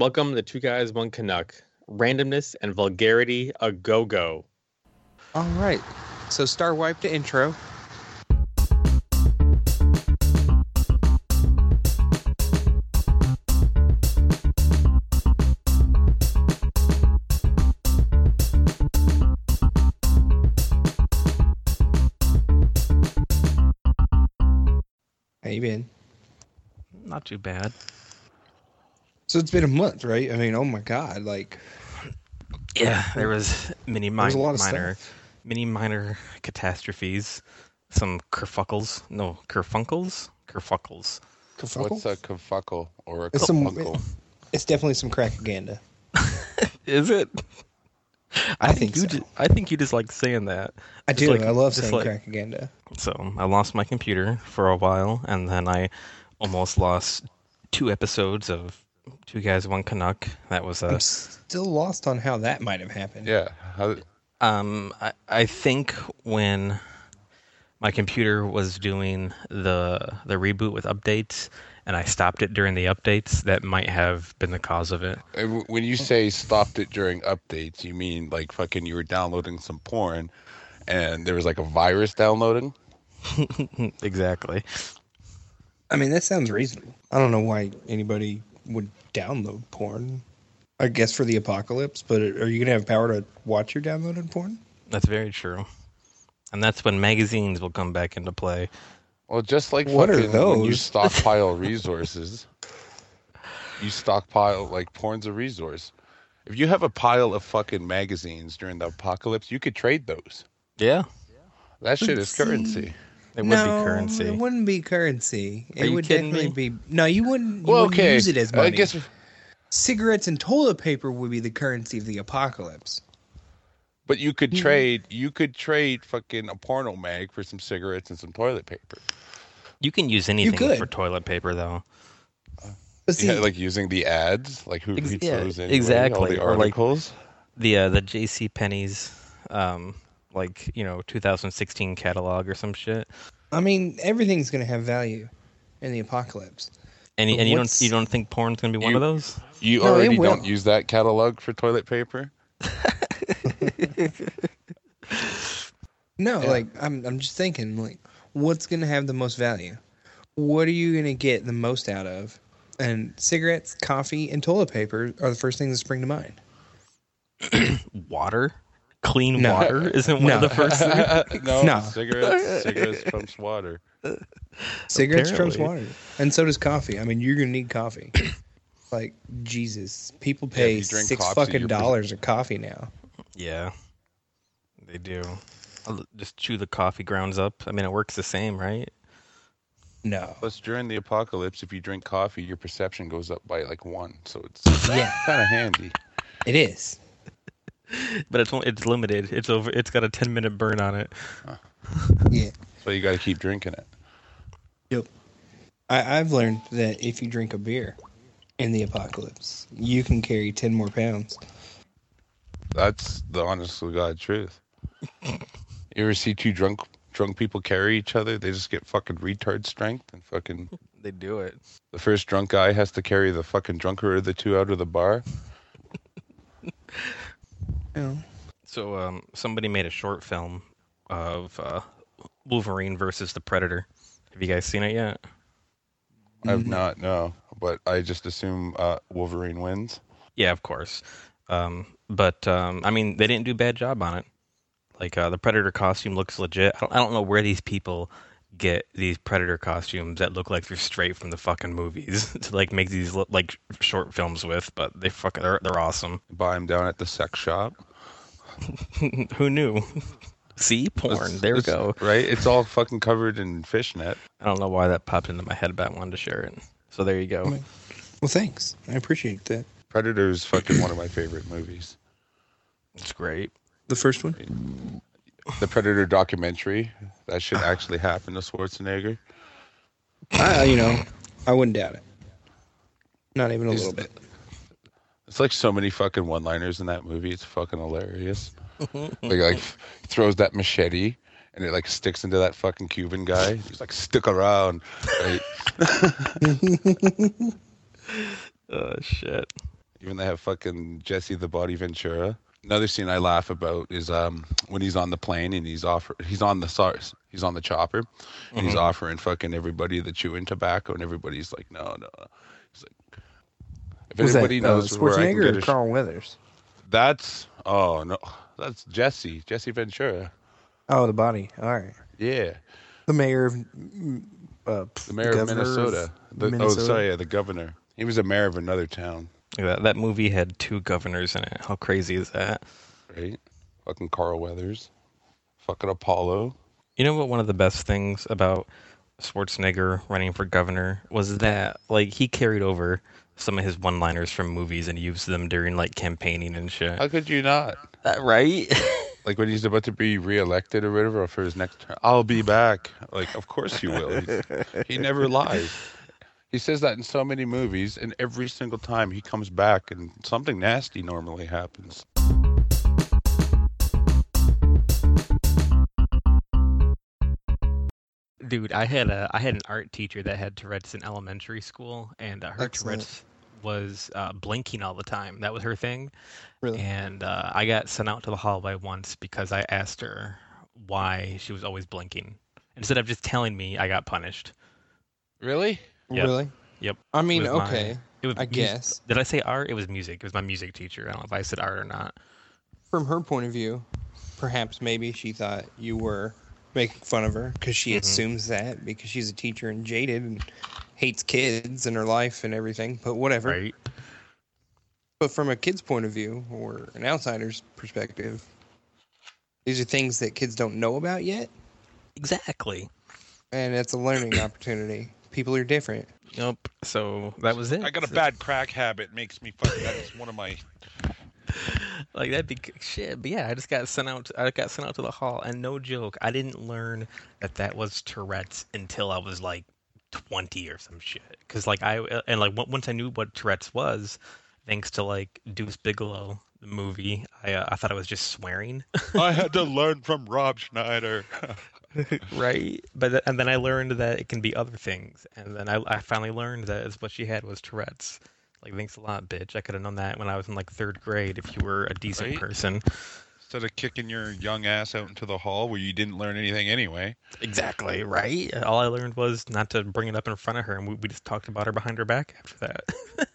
Welcome to Two Guys, One Canuck. Randomness and vulgarity a go go. All right. So star wipe to intro. How you been? Not too bad. So it's been a month, right? I mean, oh my god, like Yeah, there was many there's minor, a lot of minor, stuff. many minor catastrophes. Some kerfuckles, no kerfunkles, kerfuckles. Kerfuckle? What's a kerfuckle or a It's some- kerfunkle? It's definitely some crackaganda. Is it? I think you so. Just, I think you just like saying that. I Just do. like- I love saying like- crackaganda. So I lost my computer for a while, and then I almost lost two episodes of Two Guys One Canuck. That was a I'm still lost on how that might have happened. Yeah. How, Um, I, I think when my computer was doing the the reboot with updates, and I stopped it during the updates, that might have been the cause of it. uh, when you say stopped it during updates, you mean like fucking you were downloading some porn and there was like a virus downloading? exactly. I mean, that sounds reasonable. I don't know why anybody would download porn. I guess for the apocalypse, but are you gonna have power to watch your downloaded porn? That's very true. And that's when magazines will come back into play. Well, just like What are fucking when you stockpile resources, you stockpile like porn's a resource. If you have a pile of fucking magazines during the apocalypse, you could trade those. Yeah, That shit is see, currency. It would no, be currency. It wouldn't be currency. It Are you would kidding definitely me? be. No, you wouldn't. You Well, wouldn't okay. use it as money. I guess cigarettes and toilet paper would be the currency of the apocalypse. But you could Hmm. trade you could trade fucking a porno mag for some cigarettes and some toilet paper. You can use anything could. for toilet paper, though. See, Yeah, like using the ads, like who Ex- reads yeah, those anyway? All exactly, the or like- articles. The uh, the J.C. Penney's, um, like you know, 2016 catalog or some shit. I mean, everything's gonna have value in the apocalypse. And, and you don't you don't think porn's gonna be one of those? you No, already don't use that catalog for toilet paper. No, Yeah. like I'm I'm just thinking like what's going to have the most value? What are you going to get the most out of? And cigarettes, coffee, and toilet paper are the first things that spring to mind. Water, clean No. water isn't one of the first things. no, No. cigarettes, cigarettes trumps water. Cigarettes trumps water, and so does coffee. I mean, you're going to need coffee. like Jesus, people pay you drink six coffee, fucking you're pres- dollars a coffee now. Yeah, they do. I'll just chew the coffee grounds up. I mean, it works the same, right? No, Plus, during the apocalypse, if you drink coffee, your perception goes up by like one, so it's yeah, kind of handy. it is. But it's it's limited. It's over. It's got a 10 minute burn on it. Yeah. So you got to keep drinking it. Yep. I, I've learned that if you drink a beer in the apocalypse, you can carry ten more pounds. That's the honest to God truth. You ever see two drunk drunk people carry each other? They just get fucking retard strength and fucking They do it. the first drunk guy has to carry the fucking drunker of the two out of the bar. You know, So, um, somebody made a short film of uh, Wolverine versus the Predator. Have you guys seen it yet? I've not no, but I just assume uh, Wolverine wins. Yeah, of course. Um, but um, I mean, they didn't do a bad job on it. Like uh, the Predator costume looks legit. I don't, I don't know where these people get these Predator costumes that look like they're straight from the fucking movies to like make these look like short films with, but they fucking they're, they're awesome. Buy them down at the sex shop. Who knew? See, porn. It's- there we go. Right? It's all fucking covered in fishnet. I don't know why that popped into my head, but I wanted to share it. So there you go. Well, thanks. I appreciate that. Predator's fucking one of my favorite movies. It's great. The first one? The Predator documentary. That should actually happen to Schwarzenegger. I, you know, I wouldn't doubt it. Not even a Is- little bit. It's like so many fucking one-liners in that movie. It's fucking hilarious. like, like throws that machete and it like sticks into that fucking Cuban guy. He's like, "Stick around." Right? Oh shit. Even they have fucking Jesse the Body Ventura. Another scene I laugh about is um when he's on the plane and he's offer he's on the SARS he's on the chopper and he's Mhm. offering fucking everybody the chewing tobacco and everybody's like no no he's like if Was anybody that uh, knows where I can Schwarzenegger get or a sh- Carl Weathers? that's oh no that's Jesse Jesse Ventura Oh, the body. All right. yeah The mayor of uh, the mayor of governor Minnesota the, Minnesota. oh sorry yeah, the governor he was a mayor of another town That, that movie had two governors in it. How crazy is that? right fucking Carl Weathers fucking Apollo You know what? One of the best things about Schwarzenegger running for governor was that, like, he carried over some of his one-liners from movies and used them during like campaigning and shit. how could you not Uh, right? like when he's about to be reelected or whatever for his next term. I'll be back. Like, of course you will. He, he never lies. He says that in so many movies, and every single time he comes back, and something nasty normally happens. Dude, I had a I had an art teacher that had Tourette's in elementary school, and uh, her Excellent. Tourette's was uh, blinking all the time. That was her thing. Really? And uh, I got sent out to the hallway once because I asked her why she was always blinking. Instead of just telling me, I got punished. Really? Yep. Really? Yep. I mean, was my- okay. It was I mus- guess. Did I say art? It was music. It was my music teacher. I don't know if I said art or not. From her point of view, perhaps maybe she thought you were making fun of her because she Mhm. assumes that because she's a teacher and jaded and hates kids and her life and everything. But whatever. Right? But from a kid's point of view or an outsider's perspective, these are things that kids don't know about yet, Exactly. and it's a learning opportunity. People are different. Nope. So that was it. I got a So- bad crack habit. Makes me fucking. That's one of my. like that'd be shit. But yeah, I just got sent out. I got sent out to the hall, and no joke, I didn't learn that that was Tourette's until I was like twenty or some shit. Because like I and like once I knew what Tourette's was, thanks to like Deuce Bigalow the movie, I uh, I thought I was just swearing, I had to learn from Rob Schneider. right? But th- and then I learned that it can be other things, and then I I finally learned that is what she had was Tourette's. Like thanks a lot, bitch. I could have known that when I was in like third grade if you were a decent Right? person. Instead of kicking your young ass out into the hall where you didn't learn anything anyway. Exactly, right? All I learned was not to bring it up in front of her, and we, we just talked about her behind her back after that.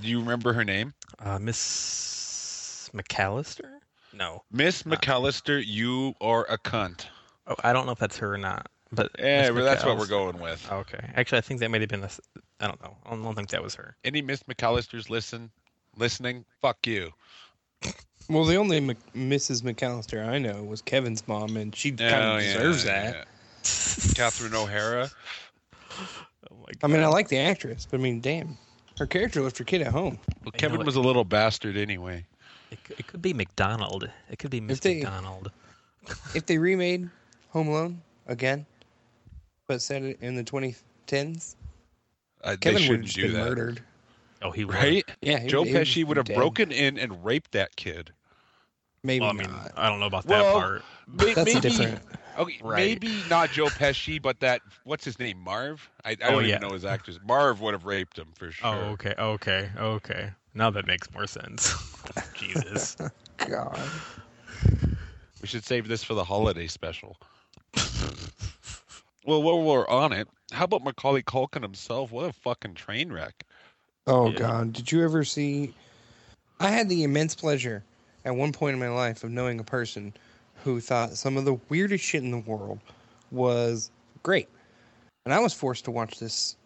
Do you remember her name? Uh, Miss McAllister? No. Miss. McAllister, you are a cunt. Oh, I don't know if that's her or not. But Yeah, that's what we're going with. Okay. Actually, I think that might have been a. s- I don't know. I don't think that was her. Any Miss McAllisters listen, listening? Fuck you. Well, the only Mc- Mrs. McCallister I know was Kevin's mom, and she kind Oh, of yeah, deserves yeah. that. Catherine O'Hara. Oh my I mean, I like the actress, but I mean, damn, her character left her kid at home. Well, I Kevin know it- was a little bastard anyway. It, it could be McDonald. It could be Miss they- McDonald. If they remade Home Alone again, but set it in the 2010s, Uh, Kevin would have shouldn't just been that, murdered. Oh, he would. right? Yeah, he Joe he Pesci be would have dead. broken in and raped that kid. Maybe Well, I mean, not. I don't know about Well, that part. May- That's maybe, a different. Okay, Right. maybe not Joe Pesci, but that what's his name, Marv? I, I Oh, don't yeah. even know his actors. Marv would have raped him for oh, sure. Oh, okay, okay, okay. Now that makes more sense. Jesus. God. We should save this for the holiday special. well, while we're on it, how about Macaulay Culkin himself? What a fucking train wreck! Oh Yeah. God! Did you ever see? I had the immense pleasure at one point in my life of knowing a person who thought some of the weirdest shit in the world was great, and I was forced to watch this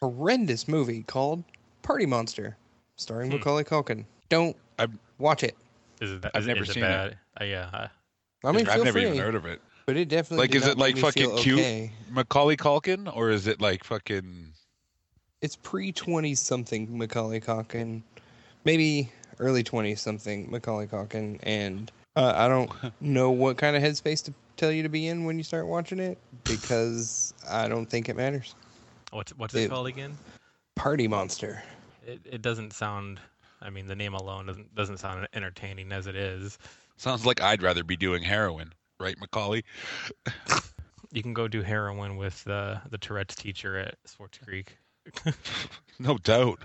horrendous movie called Party Monster, starring Hmm. Macaulay Culkin. Don't I've- watch it. Is it, I've is it- never is it seen it. bad? Uh, yeah. uh, I mean, I've never free, even heard of it. but it definitely Like, did is it like fucking feel cute? okay. Macaulay Culkin, or is it like fucking? It's pre twenty something Macaulay Culkin, maybe early twenty something Macaulay Culkin, and uh, I don't know what kind of headspace to tell you to be in when you start watching it because I don't think it matters. what's what's it, It- called again? Party Monster. It, it doesn't sound. I mean, the name alone doesn't doesn't sound entertaining as it is. Sounds like I'd rather be doing heroin, right, Macaulay? You can go do heroin with the the Tourette's teacher at Swartz Creek. No doubt.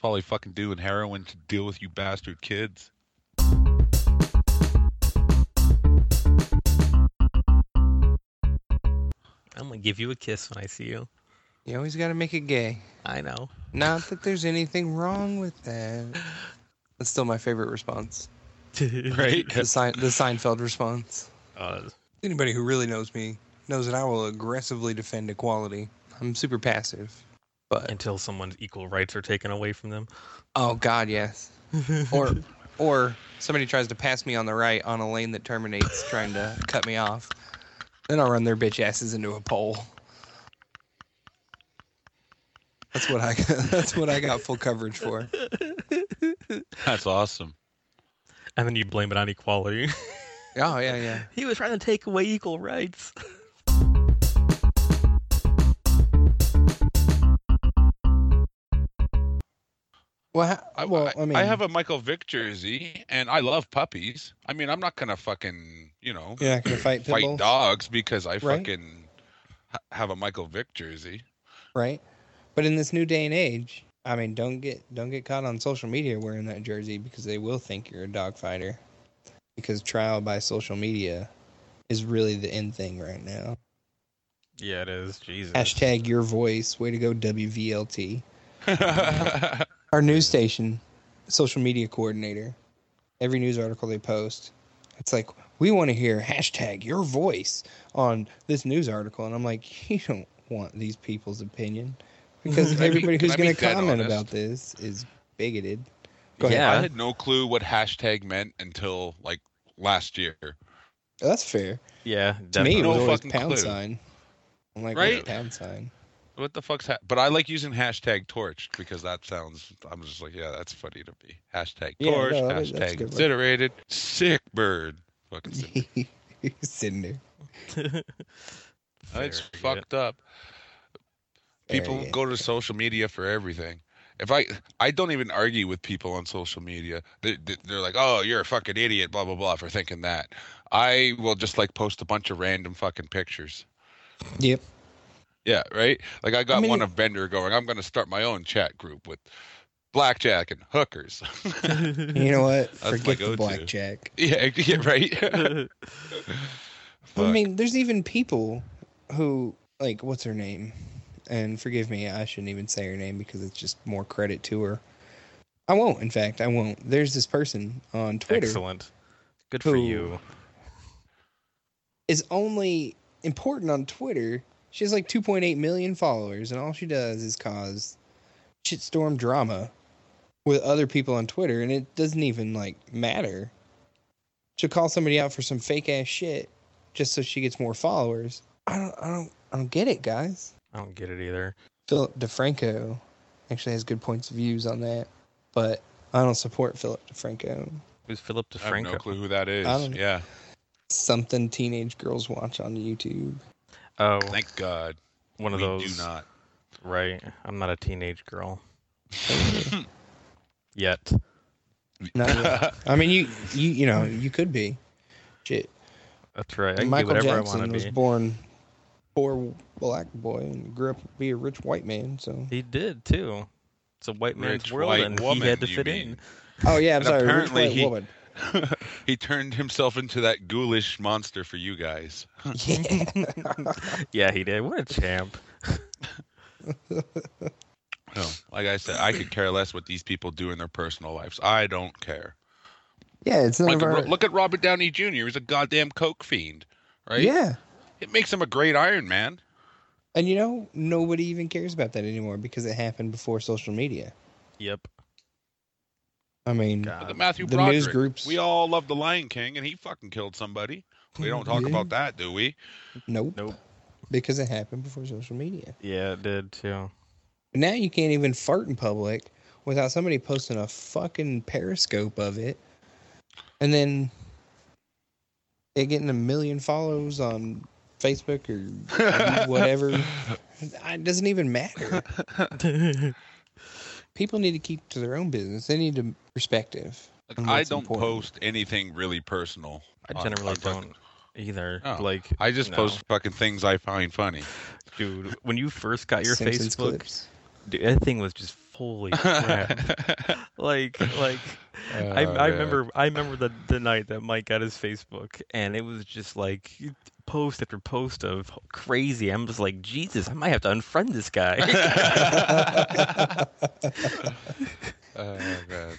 Probably fucking doing heroin to deal with you bastard kids. I'm gonna give you a kiss when I see you. You always got to make it gay. I know. Not that there's anything wrong with that. That's still my favorite response. Right? The, Sein- the Seinfeld response. Uh, Anybody who really knows me knows that I will aggressively defend equality. I'm super passive. But until someone's equal rights are taken away from them. oh god, yes. Or or somebody tries to pass me on the right on a lane that terminates trying to cut me off. Then I'll run their bitch asses into a pole. That's what I that's what I got full coverage for. That's awesome. And then you blame it on equality. Oh yeah, yeah. he was trying to take away equal rights. Well, ha- I, well, I, I mean, I have a Michael Vick jersey, and I love puppies. I mean, I'm not gonna fucking, you know, You're not gonna fight fight bulls, dogs because I Right. fucking ha- have a Michael Vick jersey. right? But in this new day and age, I mean, don't get don't get caught on social media wearing that jersey because they will think you're a dog fighter. Because trial by social media is really the end thing right now. Yeah, it is. Jesus. Hashtag your voice. Way to go, WVLT. Our news station, social media coordinator. Every news article they post, it's like we want to hear hashtag your voice on this news article, and I'm like, you don't want these people's opinion because Can I be- everybody who's going to comment honest? about this is bigoted. Go ahead. Yeah. I had no clue what hashtag meant until like last year. That's fair. Yeah, To me, it definitely. No always fucking pound clue. sign. I'm like, Right? right? Pound sign. What the fuck's ha- but I like using hashtag torch because that sounds I'm just like, yeah, that's funny to me. Hashtag Yeah, torch, no, hashtag good one. sick bird. Fucking sick. Sitting there. It's Fair, fucked up. People yeah. go to social media for everything. If I, I don't even argue with people on social media. They, they- they're like, "Oh, you're a fucking idiot," blah blah blah, for thinking that. I will just like post a bunch of random fucking pictures. Yep. Yeah, right. Like I got mean- one of Bender going. I'm going to start my own chat group with blackjack and hookers. You know what? my Forget the blackjack. yeah, yeah, right. I mean, there's even people who like what's her name? And forgive me, I shouldn't even say her name because it's just more credit to her. I won't. In fact, I won't. There's this person on Twitter Excellent. Good for you. is only important on Twitter. She has like 2.8 million followers, and all she does is cause shitstorm drama with other people on Twitter, and it doesn't even like matter. She'll call somebody out for some fake ass shit just so she gets more followers. I don't, I don't, I don't get it, guys. I don't get it either. Philip DeFranco actually has good points of views on that, but I don't support Philip DeFranco. Who's Philip I have no DeFranco? clue who that is. I don't- Yeah, Something teenage girls watch on YouTube. Oh, thank God. one of we those. do not. Right. I'm not a teenage girl. Yet. No, I mean you, you, you know, you could be. Shit, That's right. I can Michael do whatever I Jackson want to was be. born poor black boy and grew up to be a rich white man. So. He did too. It's a white man's Rich world, white and woman, he had to fit mean. in. Oh yeah, I'm And sorry. Rich apparently white he- woman. he turned himself into that ghoulish monster for you guys. Yeah. Yeah, he did. What a champ. No, like I said, I could care less what these people do in their personal lives. I don't care. yeah, it's Like, our. look at Robert Downey Jr. He's a goddamn coke fiend, right? Yeah, It makes him a great Iron Man. and you know nobody even cares about that anymore because it happened before social media. Yep. I mean, God. Look Matthew the Broderick. news groups- We all love the Lion King, and he fucking killed somebody. We don't talk Yeah. about that, do we? nope, Nope. because it happened before social media. Yeah, it did too. But now you can't even fart in public without somebody posting a fucking periscope of it, and then it getting a million follows on Facebook or whatever. It doesn't even matter. People need to keep to their own business. They need to perspective. Like, I don't important. post anything really personal. I on- generally on fucking- don't either. Oh, like, I just no. post fucking things I find funny. dude. When you first got your Simpsons Facebook, clips. dude, that thing was just Holy crap! like, like I, Oh, I man. remember, I remember the the night that Mike got his Facebook, and it was just like post after post of crazy. I'm just like, Jesus, I might have to unfriend this guy. Oh man.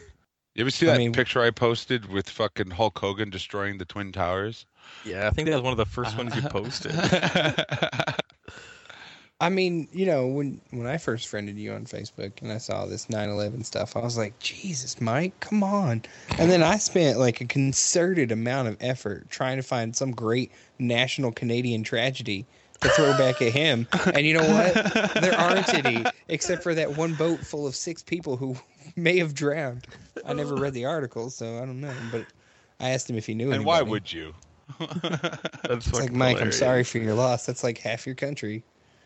You ever see I that mean- picture I posted with fucking Hulk Hogan destroying the Twin Towers? yeah, I think that was one of the first ones you posted. I mean, you know, when when I first friended you on Facebook and I saw this 9/11 stuff, I was like, Jesus, Mike, come on. And then I spent like a concerted amount of effort trying to find some great national Canadian tragedy to throw back at him. And you know what? There aren't any, except for that one boat full of six people who may have drowned. I never read the article, so I don't know. But I asked him if he knew. and why would you? That's It's like, Mike, I'm sorry for your loss. That's like half your country.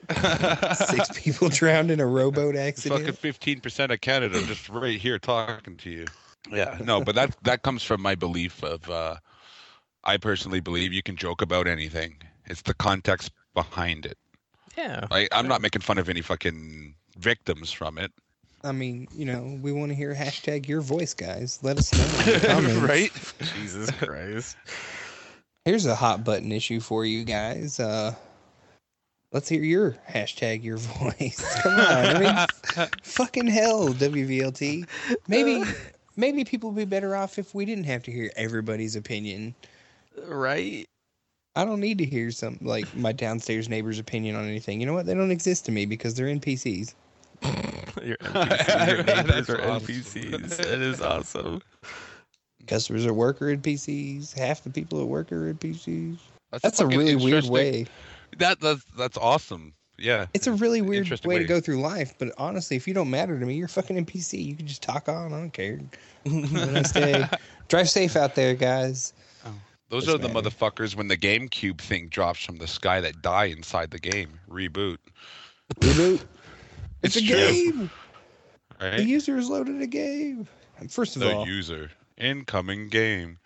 Six people drowned in a rowboat accident. Fucking fifteen percent of Canada just right here talking to you. Yeah, no, but that that comes from my belief of uh I personally believe you can joke about anything. It's the context behind it. Yeah. I, I'm not making fun of any fucking victims from it. I mean, you know, we want to hear hashtag your voice, guys. Let us know. in the right? Jesus Christ. Here's a hot button issue for you guys. Uh, let's hear your hashtag your voice. Come on. I mean, fucking hell, WVLT. Maybe, maybe people would be better off if we didn't have to hear everybody's opinion. Right? I don't need to hear some like my downstairs neighbor's opinion on anything. You know what? They don't exist to me because they're NPCs. Your NPCs, your neighbors are awesome. NPCs. That is awesome. Customers at work are NPCs. Half the people at work are NPCs. That's a really weird way. That that's that's awesome. Yeah. It's a really weird Interesting way to go through life. But honestly, if you don't matter to me, you're a fucking NPC. You can just talk on. I don't care. Have a nice day. Drive safe out there, guys. Oh. Those are the matter. motherfuckers when the GameCube thing drops from the sky that die inside the game. Reboot. Reboot. It's, It's a true. game. Right? The user has loaded a game. First of the all, user. Incoming game.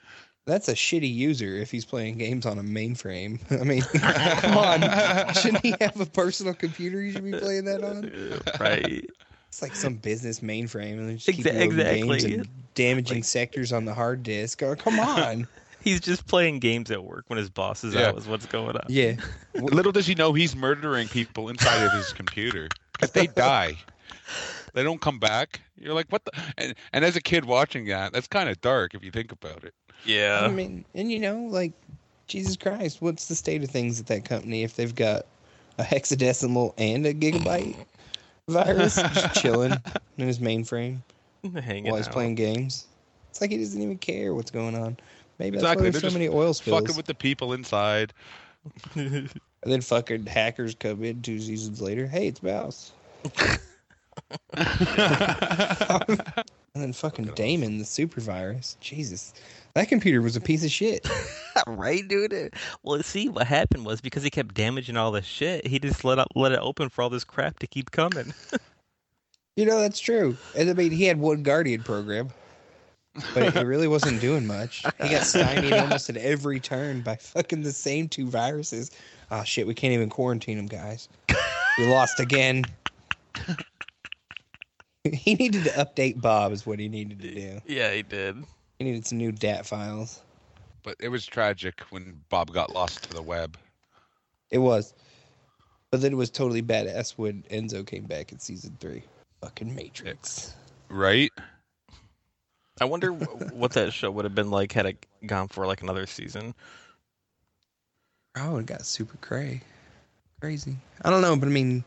that's a shitty user if he's playing games on a mainframe. I mean, come on. Shouldn't he have a personal computer he should be playing that on? right? It's like some business mainframe and they just keep Exa- loading games and damaging sectors on the hard disk. Oh, come on. He's just playing games at work when his boss is Yeah. out. Is what's going on? yeah. Little does he know he's murdering people inside of his computer. Because they die. They don't come back. You're like, what the? And, and as a kid watching that, that's kind of dark if you think about it. Yeah. I mean, and you know, like, Jesus Christ, what's the state of things at that company if they've got a hexadecimal and a gigabyte virus just chilling in his mainframe Hanging while he's out. playing games? It's like he doesn't even care what's going on. Maybe that's Exactly, why they're so just many oil spills. Fucking with the people inside. And then fucking hackers come in two seasons later. Hey, it's Mouse. and then fucking Daemon, the super virus. Jesus. That computer was a piece of shit. right, dude. Well, see, what happened was because he kept damaging all this shit, he just let out, let it open for all this crap to keep coming. You know, that's true. And I mean, he had one Guardian program, but he really wasn't doing much. He got stymied almost at every turn by fucking the same two viruses. Oh, shit, we can't even quarantine him, guys. We lost again. he needed to update Bob, is what he needed to do. yeah, he did. He needed some new DAT files. But it was tragic when Bob got lost to the web. It was. But then it was totally badass when Enzo came back in season three. Fucking Matrix. Right? I wonder what that show would have been like had it gone for like another season. Oh, it got super cray. Crazy. I don't know, but I mean,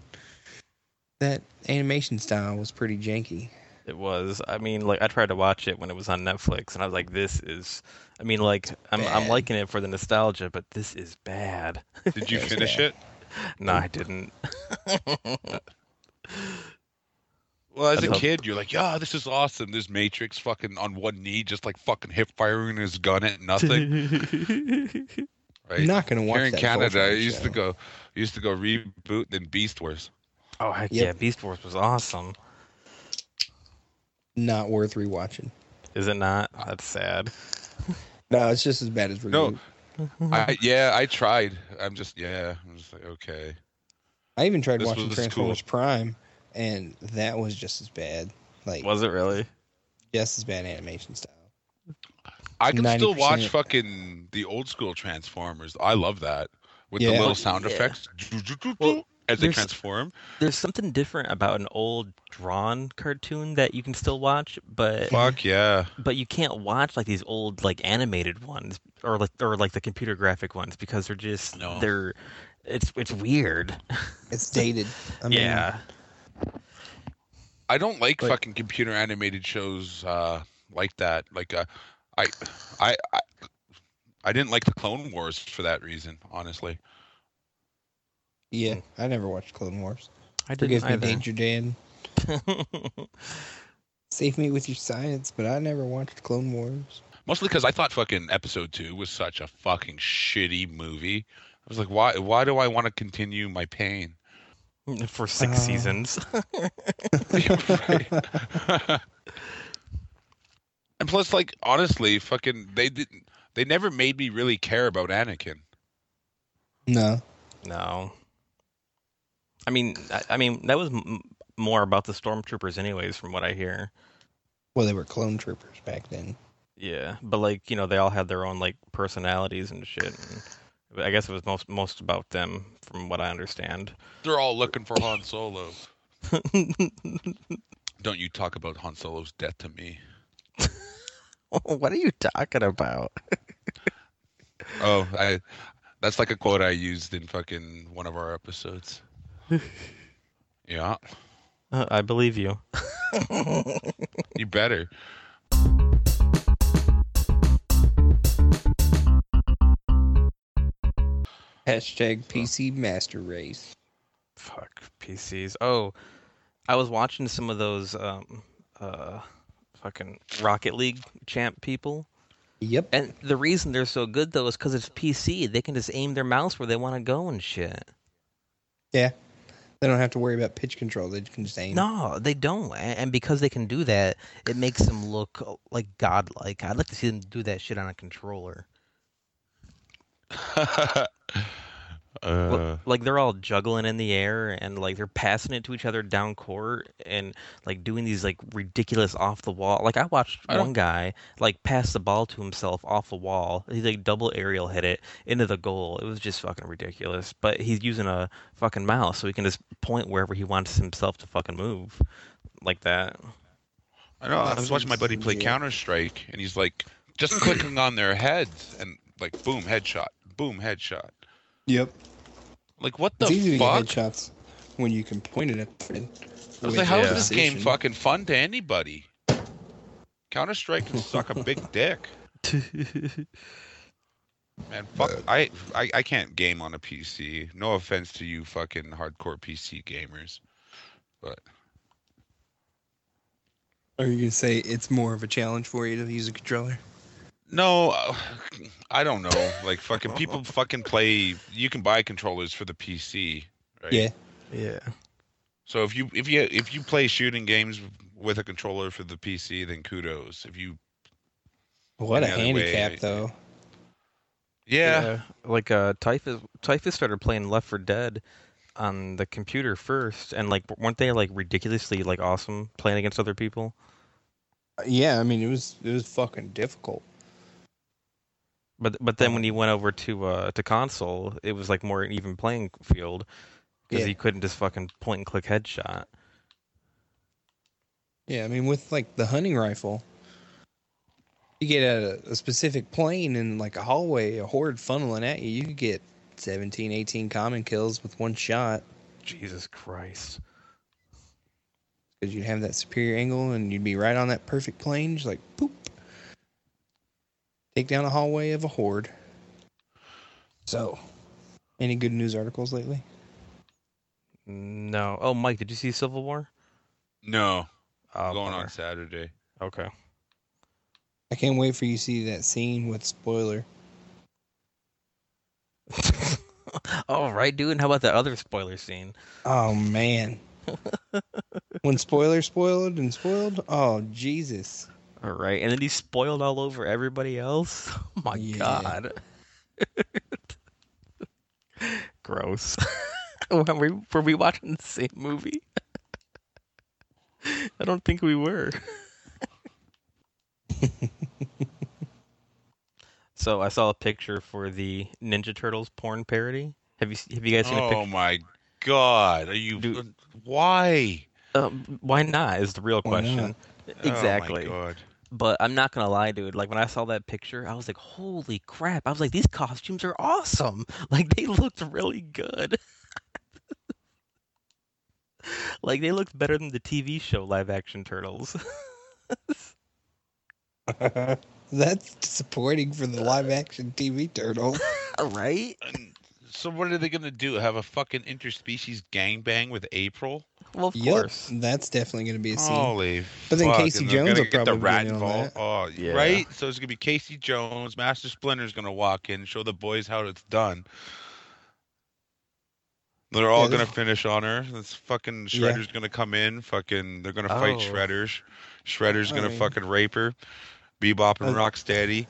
that animation style was pretty janky. It was. I mean, like I tried to watch it when it was on Netflix, and I was like, "This is." I mean, like I'm I'm liking it for the nostalgia, but this is bad. Did you finish bad. it? no, I didn't. Well, as a kid, you're like, yeah, this is awesome. This Matrix fucking on one knee, just like fucking hip firing his gun at nothing. Right? I'm not gonna watch Here in that Canada, I bullshit used to show. go, used to go reboot, then Beast Wars. oh heck Yep. yeah, Beast Wars was awesome. Not worth rewatching. Is it not? That's sad. No, it's just as bad as No. Reboot. I yeah, I tried. I'm just yeah, I'm just like okay. I even tried This watching Transformers cool. Prime, and that was just as bad. Like Was it really? just as bad animation style. I can still watch fucking the old school Transformers. I love that with the little sound Yeah. effects Well, as they transform. There's something different about an old drawn cartoon that you can still watch, but Fuck yeah! but you can't watch like these old like animated ones or like or like the computer graphic ones because they're just No. they're it's it's weird. It's dated. I mean, yeah. I don't like Like- fucking computer animated shows uh, like that. Like, uh, I, I, I, I didn't like the Clone Wars for that reason. Honestly, Yeah, I never watched Clone Wars. I didn't Forgive me, either. Danger Dan. Save me with your science, but I never watched Clone Wars. mostly because I thought fucking Episode Two was such a fucking shitty movie. I was like, why? Why do I want to continue my pain? For six Uh, seasons. and plus, like, honestly, fucking, they didn't. They never made me really care about Anakin. No. No. I mean, I, I mean that was m- more about the stormtroopers, anyways, from what I hear. Well, they were clone troopers back then. Yeah, but like you know, they all had their own like personalities and shit. And I guess it was most most about them, from what I understand. They're all looking for Han Solo. Don't you talk about Han Solo's death to me? what are you talking about? Oh, I. That's like a quote I used in fucking one of our episodes. yeah, Uh, I believe you. you better. Hashtag PC Master Race. Fuck PCs. Oh, I was watching some of those um uh fucking Rocket League champ people. Yep. And the reason they're so good though is because it's PC. They can just aim their mouse where they want to go and shit. Yeah. They don't have to worry about pitch control. They can just aim. No, they don't. And because they can do that, it makes them look like godlike. I'd like to see them do that shit on a controller. uh, Look, like they're all juggling in the air and like they're passing it to each other down court and like doing these like ridiculous off the wall. Like I watched I one guy like pass the ball to himself off the wall. He like double aerial hit it into the goal. It was just fucking ridiculous. But he's using a fucking mouse so he can just point wherever he wants himself to fucking move like that. I know. I was watching my buddy play. Counter Strike, and he's like just clicking on their heads, and like boom, headshot, boom, headshot. Yep. Like what the It's easy fuck? to get headshots when you can point it at. I was like, how is this game fucking fun to anybody? Counter Strike can suck a big dick, man. Fuck, I, I I can't game on a PC. No offense to you, fucking hardcore PC gamers, but Are you gonna say it's more of a challenge for you to use a controller? No, uh, I don't know. Like fucking people fucking play. You can buy controllers for the PC, right? Yeah. yeah. So if you if you if you play shooting games with a controller for the PC, then kudos. If you What a Any other way, handicap, I- though. yeah, Like uh Typhus Typhus started playing Left 4 Dead on the computer first and like weren't they like ridiculously like awesome playing against other people? Yeah, I mean it was it was fucking difficult. But but then when he went over to uh to console, it was like more an even playing field because Yeah. he couldn't just fucking point and click headshot. Yeah, I mean with like the hunting rifle, you get at a, a specific plane in like a hallway, a horde funneling at you, you could get 17, 18 common kills with one shot Jesus Christ. because you'd have that superior angle and you'd be right on that perfect plane, just like poop. Take down a hallway of a horde. So, any good news articles lately? No. Oh, Mike, did you see Civil War? no, Oh, going bummer. on Saturday. Okay. I can't wait for you to see that scene with spoiler. All right, dude. And how about that other spoiler scene? Oh man. when spoiler spoiled and spoiled, oh Jesus. All right, and then he spoiled all over everybody else. Oh my Yeah. god. Gross. were, we, were we watching the same movie? I don't think we were. so I saw a picture for the Ninja Turtles porn parody. Have you have you guys seen a Oh picture? my god! Are you? Dude. Why? Um, why not? Is the real Why question. Oh my Exactly. god. But I'm not gonna lie, dude. Like when I saw that picture, I was like, "Holy crap!" I was like, "These costumes are awesome! Like they looked really good. like they looked better than the TV show live action turtles." That's disappointing for the live action TV turtle. right? And so what are they gonna do? Have a fucking interspecies gangbang with April? Well, of Yep, course. that's definitely going to be a scene. Holy! But then fuck, Casey Jones will get the rat be in on involved. Oh, Yeah. right. So it's gonna be Casey Jones. Master Splinter's gonna walk in, show the boys how it's done. They're all Yeah, gonna finish on her. This fucking Yeah. Shredder's gonna come in. Fucking, they're gonna fight Oh. Shredders. Shredder's I gonna mean- fucking rape her. Bebop and Uh, Rocksteady.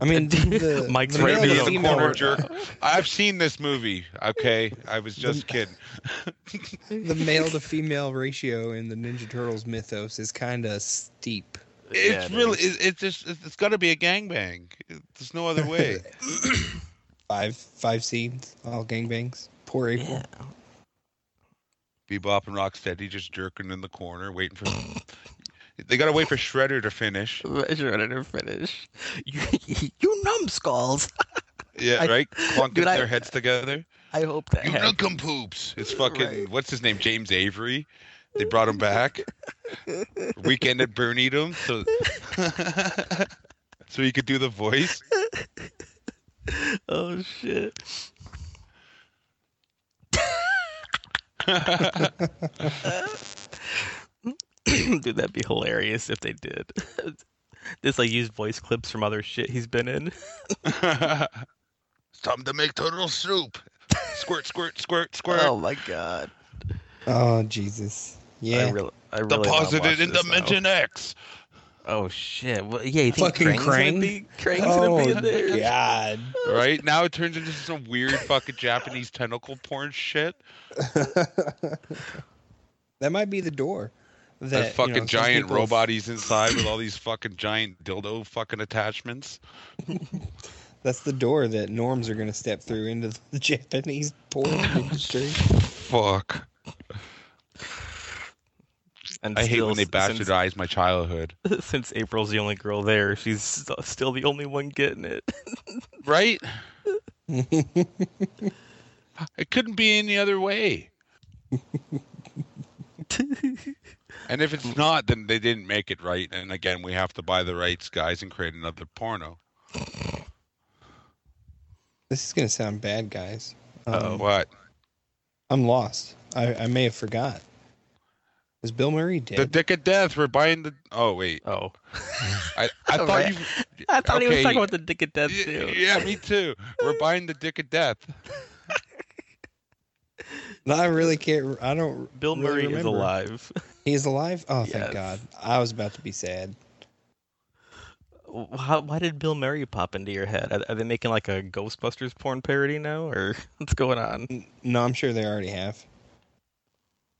I mean, the- Mike's the right male in to the corner jerk. I've seen this movie. Okay, I was just kidding. the male to female ratio in the Ninja Turtles mythos is kind of steep. It's it really, is. it, it's just, it's, it's got to be a gangbang. There's no other way. Five five scenes, all gangbangs. Poor April. Yeah. Bebop and Rocksteady just jerking in the corner, waiting for. they gotta wait for Shredder to finish. Shredder to finish. You, you numbskulls. Yeah, right. Clunking I- their heads together. I hope that You happens. poops. It's fucking. Right. What's his name? James Avery. They brought him back. Weekend at Bernie'd him, so so he could do the voice. Oh shit. Dude, that'd be hilarious if they did. Just like use voice clips from other shit he's been in. it's time to make turtle soup. Squirt, squirt, squirt, squirt. Oh my god. Oh Jesus. Yeah. I really, I really Deposited in this now. Dimension X. Oh shit. Well, yeah, you think Fucking Krang's gonna Krang? be Krang's gonna oh, be in there? Oh God. Right now, it turns into some weird fucking Japanese tentacle porn shit. that might be the door. That That fucking you know, giant people- roboties inside with all these fucking giant dildo fucking attachments. That's the door that norms are going to step through into the Japanese porn industry. Fuck. And I hate when they since- bastardize my childhood. Since April's the only girl there, she's st- still the only one getting it. Right? It couldn't be any other way. And if it's not, then they didn't make it right. And again, we have to buy the rights, guys, and create another porno. This is going to sound bad, guys. Um, What? I'm lost. I, I may have forgot. Is Bill Murray dead? The Dick of Death. We're buying the. Oh wait, oh, I, I thought Right. you. I thought he was talking about the Dick of Death too. Yeah, me too. We're buying the Dick of Death. no, I really can't. I don't. Bill really Murray is alive. He's alive. Oh, thank God. I was about to be sad. How, why did Bill Murray pop into your head? Are, are they making like a Ghostbusters porn parody now, or what's going on? No, I'm sure they already have.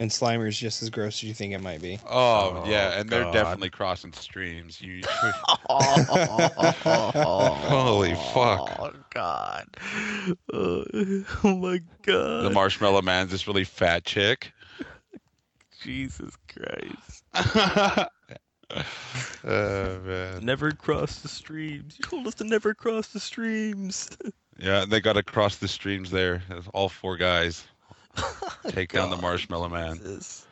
And Slimer's just as gross as you think it might be. Oh, Oh, yeah, and they're definitely crossing streams. You. Holy fuck. Oh God! Oh, oh my God! the Marshmallow Man's this really fat chick. Jesus Christ! oh man. Never cross the streams. You told us to never cross the streams. Yeah, they got to cross the streams there. All four guys take down the Marshmallow Man. Jesus.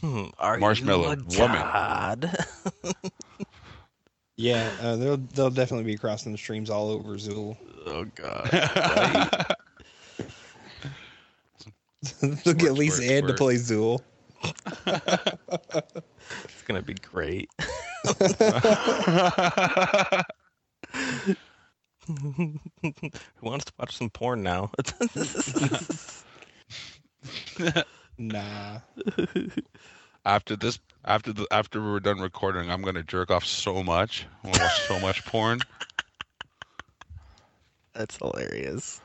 Hmm, are Marshmallow you a woman. god? Yeah, uh, they'll they'll definitely be crossing the streams all over Zuul. oh God! They'll get Squirt, Lisa squirt, Ann to play Zuul. It's gonna be great. Who wants to watch some porn now? Nah. after this, after the after we're done recording, I'm gonna jerk off so much. I'm gonna watch so much porn. That's hilarious.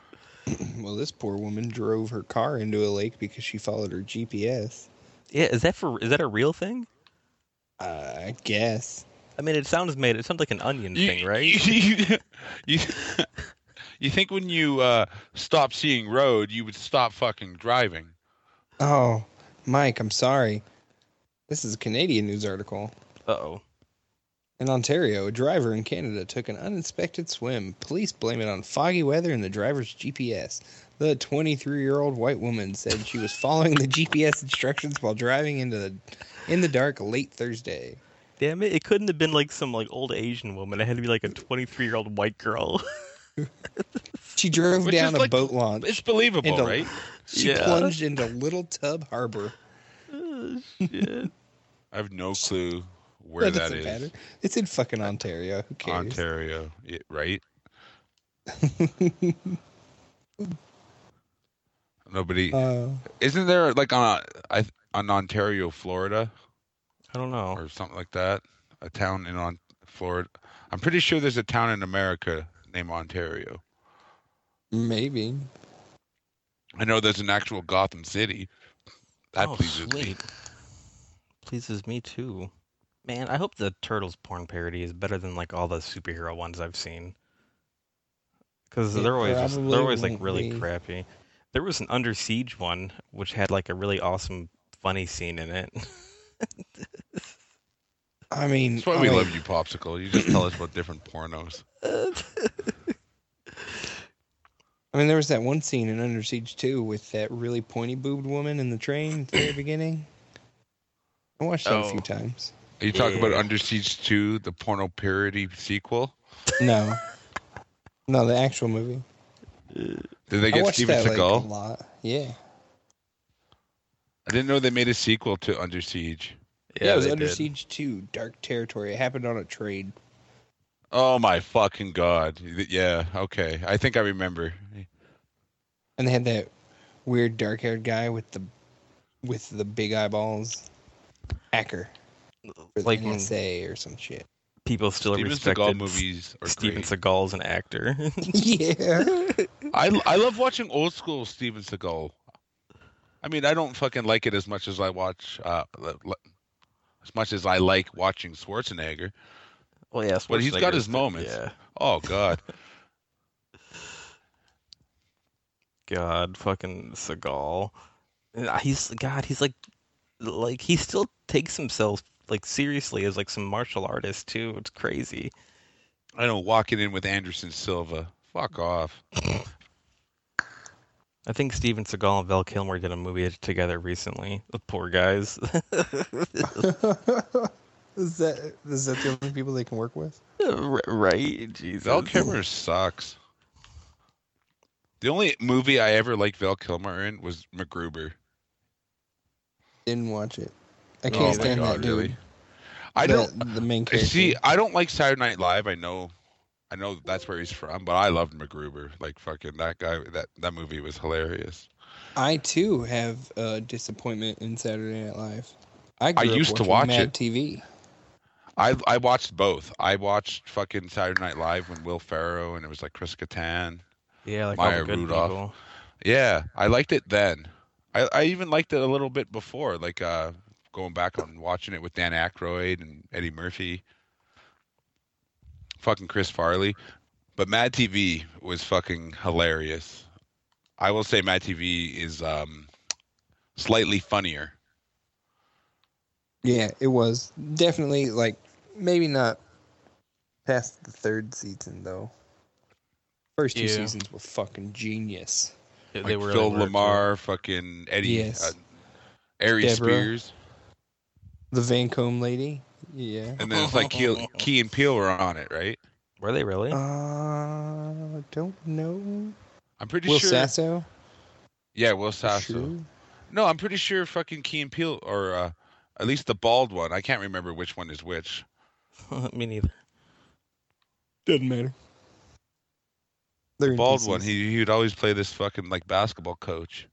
Well, this poor woman drove her car into a lake because she followed her GPS. Yeah, is that for? Is that a real thing? Uh, I guess. I mean, it sounds made. It sounds like an onion You- thing, right? You, you, you think when you uh, stop seeing road, you would stop fucking driving? Oh, Mike, I'm sorry. This is a Canadian news article. Uh oh. In Ontario, a driver in Canada took an uninspected swim. Police blame it on foggy weather and the driver's GPS. The 23 year old white woman said she was following the GPS instructions while driving into the in the dark late Thursday. Damn it! It couldn't have been like some like old Asian woman. It had to be like a 23 year old white girl. She drove Which down a like- boat launch. It's believable, Into- right? She Yeah. plunged into Little Tub Harbor. oh, shit. I have no clue where that doesn't matter. It's in fucking Ontario. Who cares? Ontario, yeah, right? Nobody. Uh, Isn't there like on I on Ontario, Florida, I don't know. or something like that? A town in on Florida. I'm pretty sure there's a town in America named Ontario. maybe. I know there's an actual Gotham City. That oh, pleases me. Pleases me too. Man, I hope the Turtles porn parody is better than like all the superhero ones I've seen. Because It they're always just, they're always like really be. crappy. There was an Under Siege one which had like a really awesome funny scene in it. I mean, That's why I we mean, love you, Popsicle. You just tell us about different pornos. I mean, there was that one scene in Under Siege 2 with that really pointy boobed woman in the train at the very beginning. I watched that a Oh. few times. Are you talking about Under Siege 2, the porno parody sequel? No. no, the actual movie. Did they get watched Steven that like, a Seagal? lot. Yeah. I didn't know they made a sequel to Under Siege. Yeah, it was Under did. Siege 2, Dark Territory. It happened on a train. Oh my fucking god! Yeah, okay. I think I remember. And they had that weird dark haired guy with the with the big eyeballs. Hacker. For Like the when NSA or some shit. people still Steven respected Seagal movies are Steven great. Seagal as an actor. yeah. I I love watching old school Steven Seagal. I mean, I don't fucking like it as much as I watch uh le- le- as much as I like watching Schwarzenegger. well, yeah, But he's got his moments. Yeah. Oh god. God, fucking Seagal. He's God. He's like, like he still takes himself like seriously as like some martial artist too. It's crazy. I know walking in with Anderson Silva. Fuck off. I think Steven Seagal and Val Kilmer did a movie together recently. The poor guys. is that is that the only people they can work with? Right? Jesus. Val Kilmer sucks. The only movie I ever liked Val Kilmer in was MacGruber. Didn't watch it. I Oh can't my stand God, that dude. really? I The- don't the main character. see. I don't like Saturday Night Live. I know, I know that's where he's from, but I loved MacGruber. Like fucking that guy. That that movie was hilarious. I too have a disappointment in Saturday Night Live. I, grew up used to watch Mad it. TV. I I watched both. I watched fucking Saturday Night Live when Will Ferrell and it was like Chris Kattan. Yeah, like all Maya the good Rudolph. people. Yeah, I liked it then. I I even liked it a little bit before, like uh going back and watching it with Dan Aykroyd and Eddie Murphy. Fucking Chris Farley. But Mad TV was fucking hilarious. I will say Mad TV is um slightly funnier. Yeah, it was definitely like maybe not past the third season though. First two Yeah. seasons were fucking genius. They Like were Phil like, too. Lamar, fucking Eddie, Yes. uh, Ari Deborah. Spears, The Vancome lady. Yeah. and then it's like Key, Key and Peele were on it, right? Were they really? Uh, I don't know. I'm pretty Will sure. Will Sasso. Yeah, Will Sasso. Sure. No, I'm pretty sure fucking Key and Peele, or uh, at least the bald one. I can't remember which one is which. Me neither. Doesn't matter. They're The bald NPCs. one. He he would always play this fucking like basketball coach.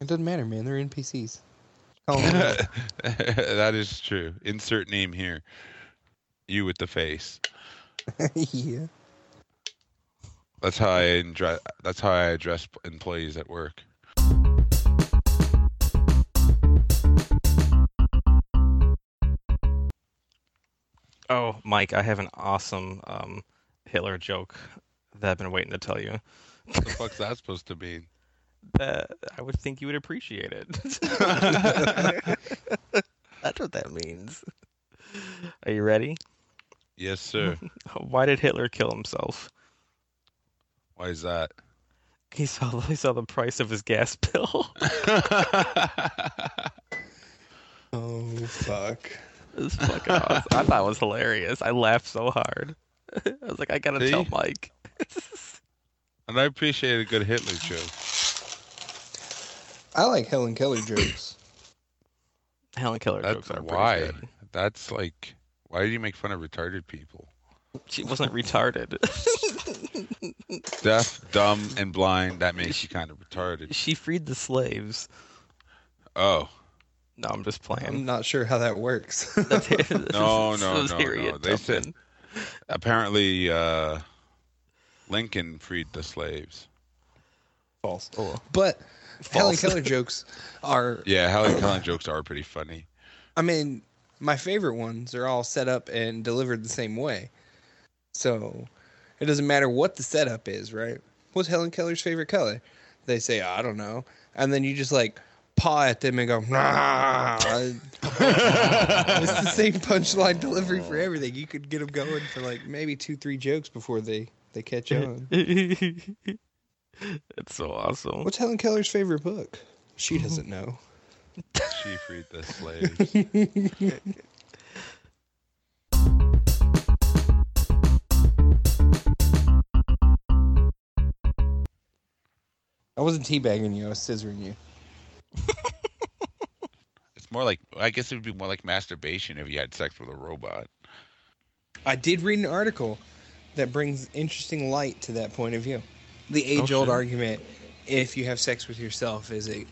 It doesn't matter, man. They're NPCs. that is true. Insert name here. You with the face. yeah. That's how I address. That's how I address employees at work. Oh, Mike, I have an awesome um, Hitler joke that I've been waiting to tell you. What the fuck's that supposed to mean? That I would think you would appreciate it. That's what that means. Are you ready? Yes, sir. Why did Hitler kill himself? Why is that? He saw he saw the price of his gas bill. Oh fuck. It's fucking awesome. I thought it was hilarious. I laughed so hard. I was like, I gotta tell Mike. and I appreciate a good Hitler joke. I like Helen Keller jokes. Helen Keller That's jokes are why. pretty good. That's like, why do you make fun of retarded people? She wasn't retarded. Deaf, dumb, and blind. That makes you kind of retarded. she freed the slaves. Oh, No, I'm just playing. I'm playing. not sure how that works. That's it. No, no, no, no. They said- apparently uh, Lincoln freed the slaves. False. Oh, But Helen Keller jokes are Yeah, Helen Keller jokes are pretty funny. I mean, my favorite ones are all set up and delivered the same way. So it doesn't matter what the setup is, right? What's Helen Keller's favorite color? They say, I don't know. And then you just like paw at them and go, nah. it's the same punchline delivery for everything. You could get them going for like maybe two, three jokes before they, they catch on. it's so awesome. What's Helen Keller's favorite book? She doesn't know. She freed the slaves. I wasn't teabagging you, I was scissoring you. It's more like, I guess it would be more like masturbation if you had sex with a robot. I did read an article that brings interesting light to that point of view. The age-old shit. argument: if you have sex with yourself, is it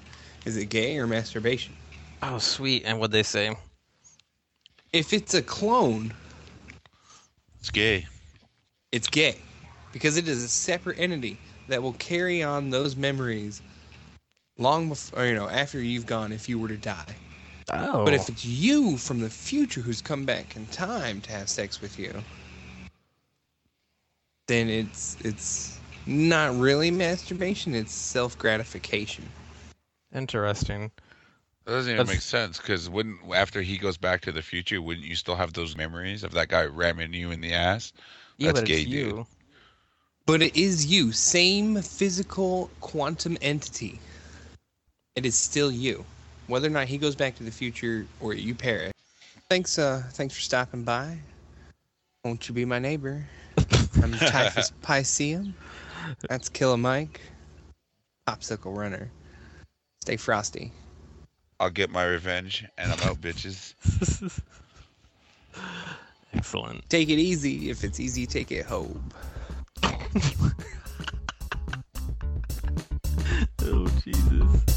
is it gay or masturbation? Oh, sweet. And what'd they say? If it's a clone, It's gay. it's gay because it is a separate entity that will carry on those memories long before you know after you've gone if you were to die. Oh. But if it's you from the future who's come back in time to have sex with you, then it's it's not really masturbation, it's self gratification. Interesting. That doesn't even That's- make sense because wouldn't after he goes back to the future, wouldn't you still have those memories of that guy ramming you in the ass? Yeah, That's but gay, it's dude. you. But it is you, same physical quantum entity. It is still you. Whether or not he goes back to the future or you perish. Thanks uh thanks for stopping by. Won't you be my neighbor? I'm Typhus Pisceum. That's Killa Mike, Popsicle Runner. Stay frosty. I'll get my revenge, and I'm out, bitches. Excellent. Take it easy. If it's easy, take it home. oh, Jesus.